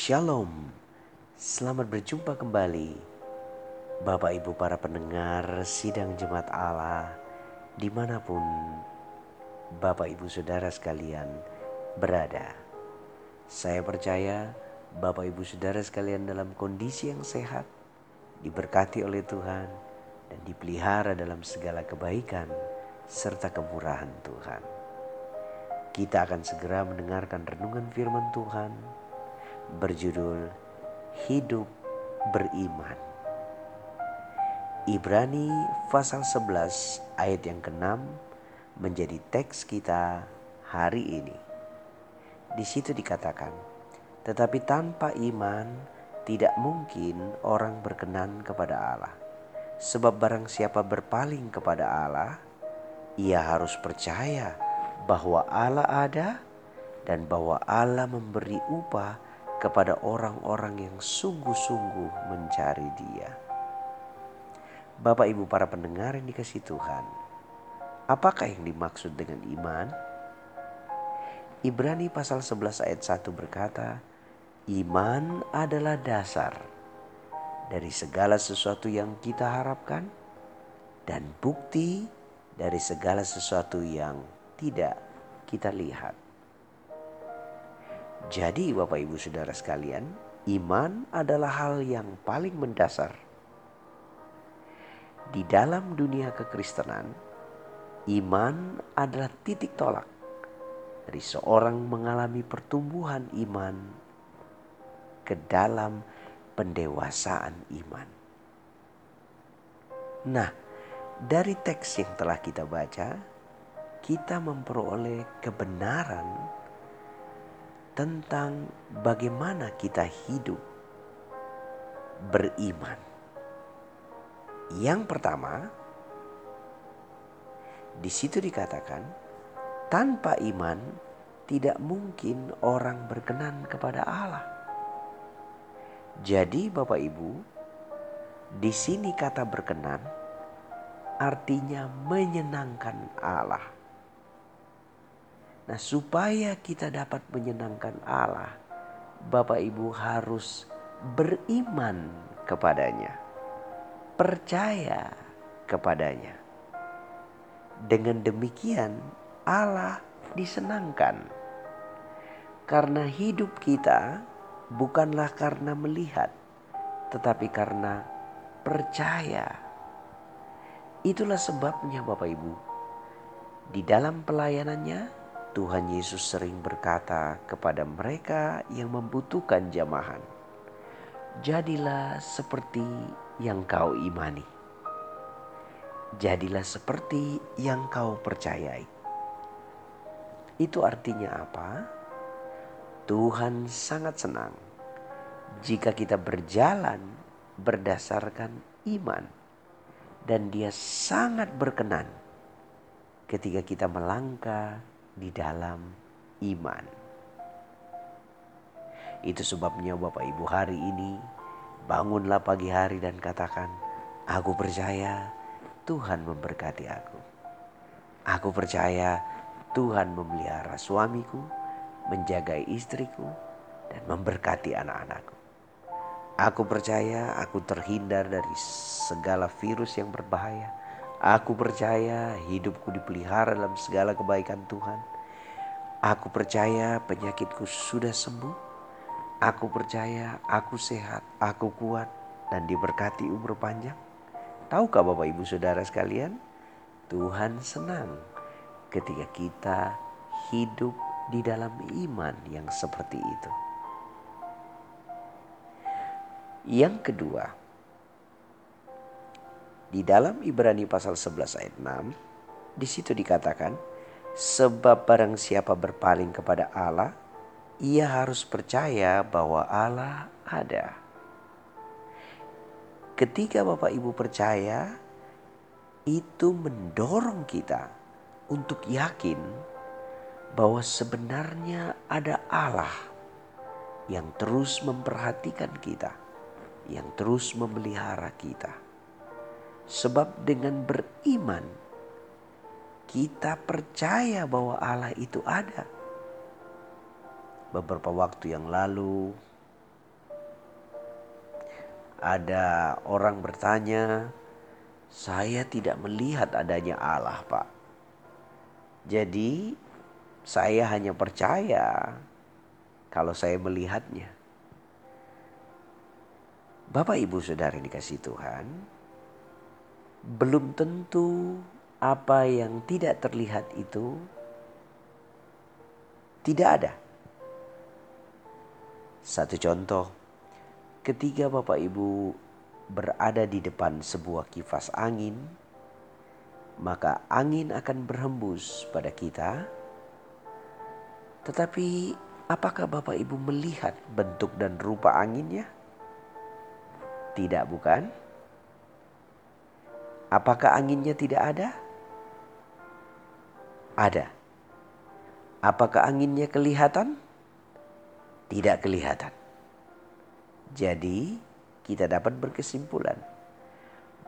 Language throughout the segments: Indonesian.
Shalom, selamat berjumpa kembali Bapak Ibu para pendengar sidang jemaat Allah di mana pun Bapak Ibu Saudara sekalian berada. Saya percaya Bapak Ibu Saudara sekalian dalam kondisi yang sehat, diberkati oleh Tuhan dan dipelihara dalam segala kebaikan serta kemurahan Tuhan. Kita akan segera mendengarkan renungan firman Tuhan berjudul Hidup Beriman. Ibrani pasal 11 ayat yang ke-6 menjadi teks kita hari ini. Di situ dikatakan, tetapi tanpa iman tidak mungkin orang berkenan kepada Allah. Sebab barang siapa berpaling kepada Allah, ia harus percaya bahwa Allah ada dan bahwa Allah memberi upah kepada orang-orang yang sungguh-sungguh mencari Dia. Bapak, ibu, para pendengar yang dikasih Tuhan, apakah yang dimaksud dengan iman? Ibrani pasal 11 ayat 1 berkata, Iman adalah dasar dari segala sesuatu yang kita harapkan dan bukti dari segala sesuatu yang tidak kita lihat. Jadi Bapak Ibu Saudara sekalian, iman adalah hal yang paling mendasar. Di dalam dunia kekristenan, iman adalah titik tolak dari seorang mengalami pertumbuhan iman ke dalam pendewasaan iman. Nah, dari teks yang telah kita baca, kita memperoleh kebenaran tentang bagaimana kita hidup beriman. Yang pertama, di situ dikatakan, tanpa iman tidak mungkin orang berkenan kepada Allah. Jadi, Bapak Ibu, di sini kata berkenan artinya menyenangkan Allah. Nah, supaya kita dapat menyenangkan Allah, Bapak Ibu harus beriman kepadanya, percaya kepadanya. Dengan demikian, Allah disenangkan karena hidup kita bukanlah karena melihat, tetapi karena percaya. Itulah sebabnya, Bapak Ibu, di dalam pelayanannya Tuhan Yesus sering berkata kepada mereka yang membutuhkan jamahan, "Jadilah seperti yang kau imani, jadilah seperti yang kau percayai." Itu artinya apa? Tuhan sangat senang jika kita berjalan berdasarkan iman, dan Dia sangat berkenan ketika kita melangkah di dalam iman. Itu sebabnya Bapak Ibu hari ini bangunlah pagi hari dan katakan, aku percaya Tuhan memberkati aku. Aku percaya Tuhan memelihara suamiku, menjaga istriku, dan memberkati anak-anakku. Aku percaya aku terhindar dari segala virus yang berbahaya Aku percaya hidupku dipelihara dalam segala kebaikan Tuhan. Aku percaya penyakitku sudah sembuh. Aku percaya aku sehat, aku kuat dan diberkati umur panjang. Tahukah Bapak Ibu Saudara sekalian? Tuhan senang ketika kita hidup di dalam iman yang seperti itu. Yang kedua, di dalam Ibrani pasal 11 ayat 6, di situ dikatakan, sebab barang siapa berpaling kepada Allah, ia harus percaya bahwa Allah ada. Ketika Bapak Ibu percaya, itu mendorong kita untuk yakin bahwa sebenarnya ada Allah yang terus memperhatikan kita, yang terus memelihara kita. Sebab dengan beriman kita percaya bahwa Allah itu ada. Beberapa waktu yang lalu Ada orang bertanya, saya tidak melihat adanya Allah, Pak. Jadi, saya hanya percaya kalau saya melihatnya. Bapak, ibu, saudara dikasih Tuhan, belum tentu apa yang tidak terlihat itu tidak ada. Satu contoh, ketika Bapak Ibu berada di depan sebuah kipas angin, maka angin akan berhembus pada kita. Tetapi apakah Bapak Ibu melihat bentuk dan rupa anginnya? Tidak bukan? Apakah anginnya tidak ada? Ada. Apakah anginnya kelihatan? Tidak kelihatan. Jadi, kita dapat berkesimpulan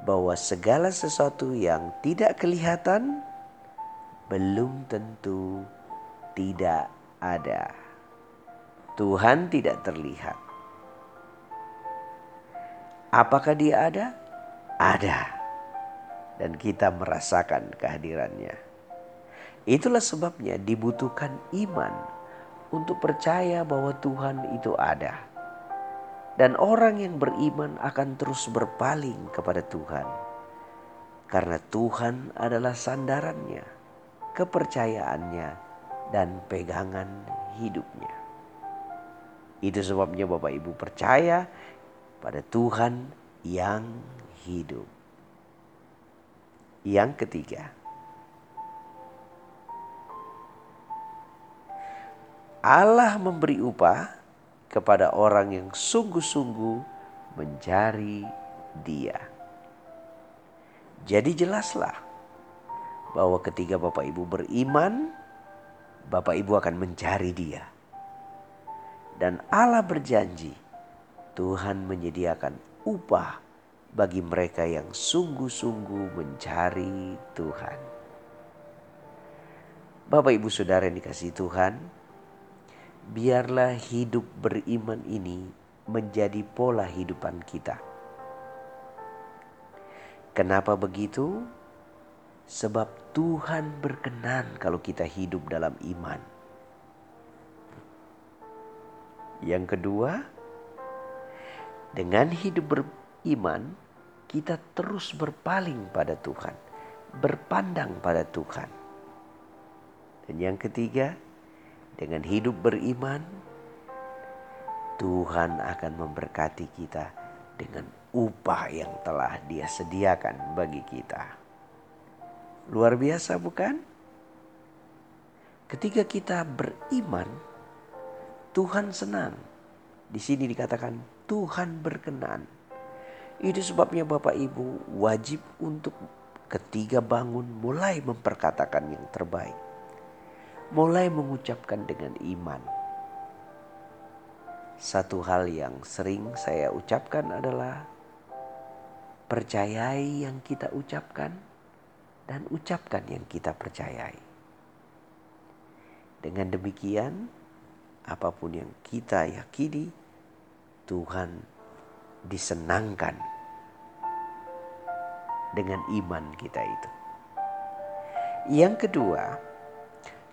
bahwa segala sesuatu yang tidak kelihatan belum tentu tidak ada. Tuhan tidak terlihat. Apakah Dia ada? Ada, dan kita merasakan kehadirannya. Itulah sebabnya dibutuhkan iman untuk percaya bahwa Tuhan itu ada dan orang yang beriman akan terus berpaling kepada Tuhan. Karena Tuhan adalah sandarannya, kepercayaannya, dan pegangan hidupnya. Itu sebabnya Bapak Ibu percaya pada Tuhan yang hidup. Yang ketiga, Allah memberi upah kepada orang yang sungguh-sungguh mencari Dia. Jadi jelaslah bahwa ketika Bapak Ibu beriman, Bapak Ibu akan mencari Dia. Dan Allah berjanji, Tuhan menyediakan upah bagi mereka yang sungguh-sungguh mencari Tuhan. Bapak Ibu Saudara yang dikasih Tuhan, biarlah hidup beriman ini menjadi pola hidupan kita. Kenapa begitu? Sebab Tuhan berkenan kalau kita hidup dalam iman. Yang kedua, dengan hidup beriman, kita terus berpaling pada Tuhan, berpandang pada Tuhan. Dan yang ketiga, dengan hidup beriman, Tuhan akan memberkati kita dengan upah yang telah Dia sediakan bagi kita. Luar biasa, bukan? Ketika kita beriman, Tuhan senang. Di sini dikatakan Tuhan berkenan. Itu sebabnya Bapak Ibu wajib untuk ketiga bangun mulai memperkatakan yang terbaik mulai mengucapkan dengan iman. Satu hal yang sering saya ucapkan adalah percayai yang kita ucapkan dan ucapkan yang kita percayai. Dengan demikian, apa pun yang kita yakini, Tuhan disenangkan dengan iman kita itu. Yang kedua,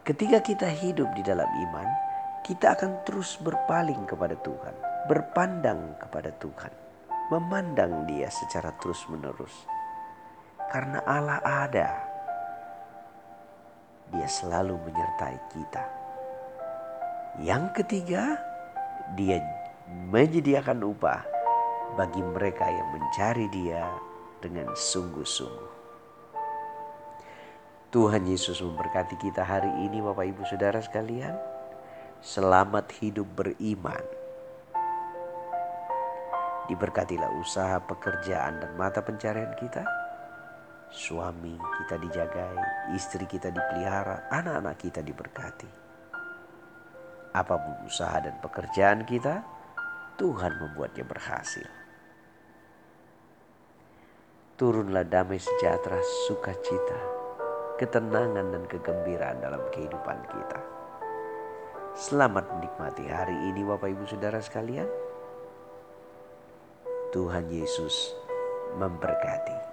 Ketika kita hidup di dalam iman, kita akan terus berpaling kepada Tuhan, berpandang kepada Tuhan, memandang Dia secara terus-menerus. Karena Allah ada, Dia selalu menyertai kita. Yang ketiga, Dia menyediakan upah bagi mereka yang mencari Dia dengan sungguh-sungguh. Tuhan Yesus memberkati kita hari ini Bapak Ibu Saudara sekalian. Selamat hidup beriman. Diberkatilah usaha, pekerjaan dan mata pencarian kita. Suami kita dijagai, istri kita dipelihara, anak-anak kita diberkati. Apa pun usaha dan pekerjaan kita, Tuhan membuatnya berhasil. Turunlah damai sejahtera, sukacita, ketenangan dan kegembiraan dalam kehidupan kita. Selamat menikmati hari ini Bapak Ibu Saudara sekalian. Tuhan Yesus memberkati.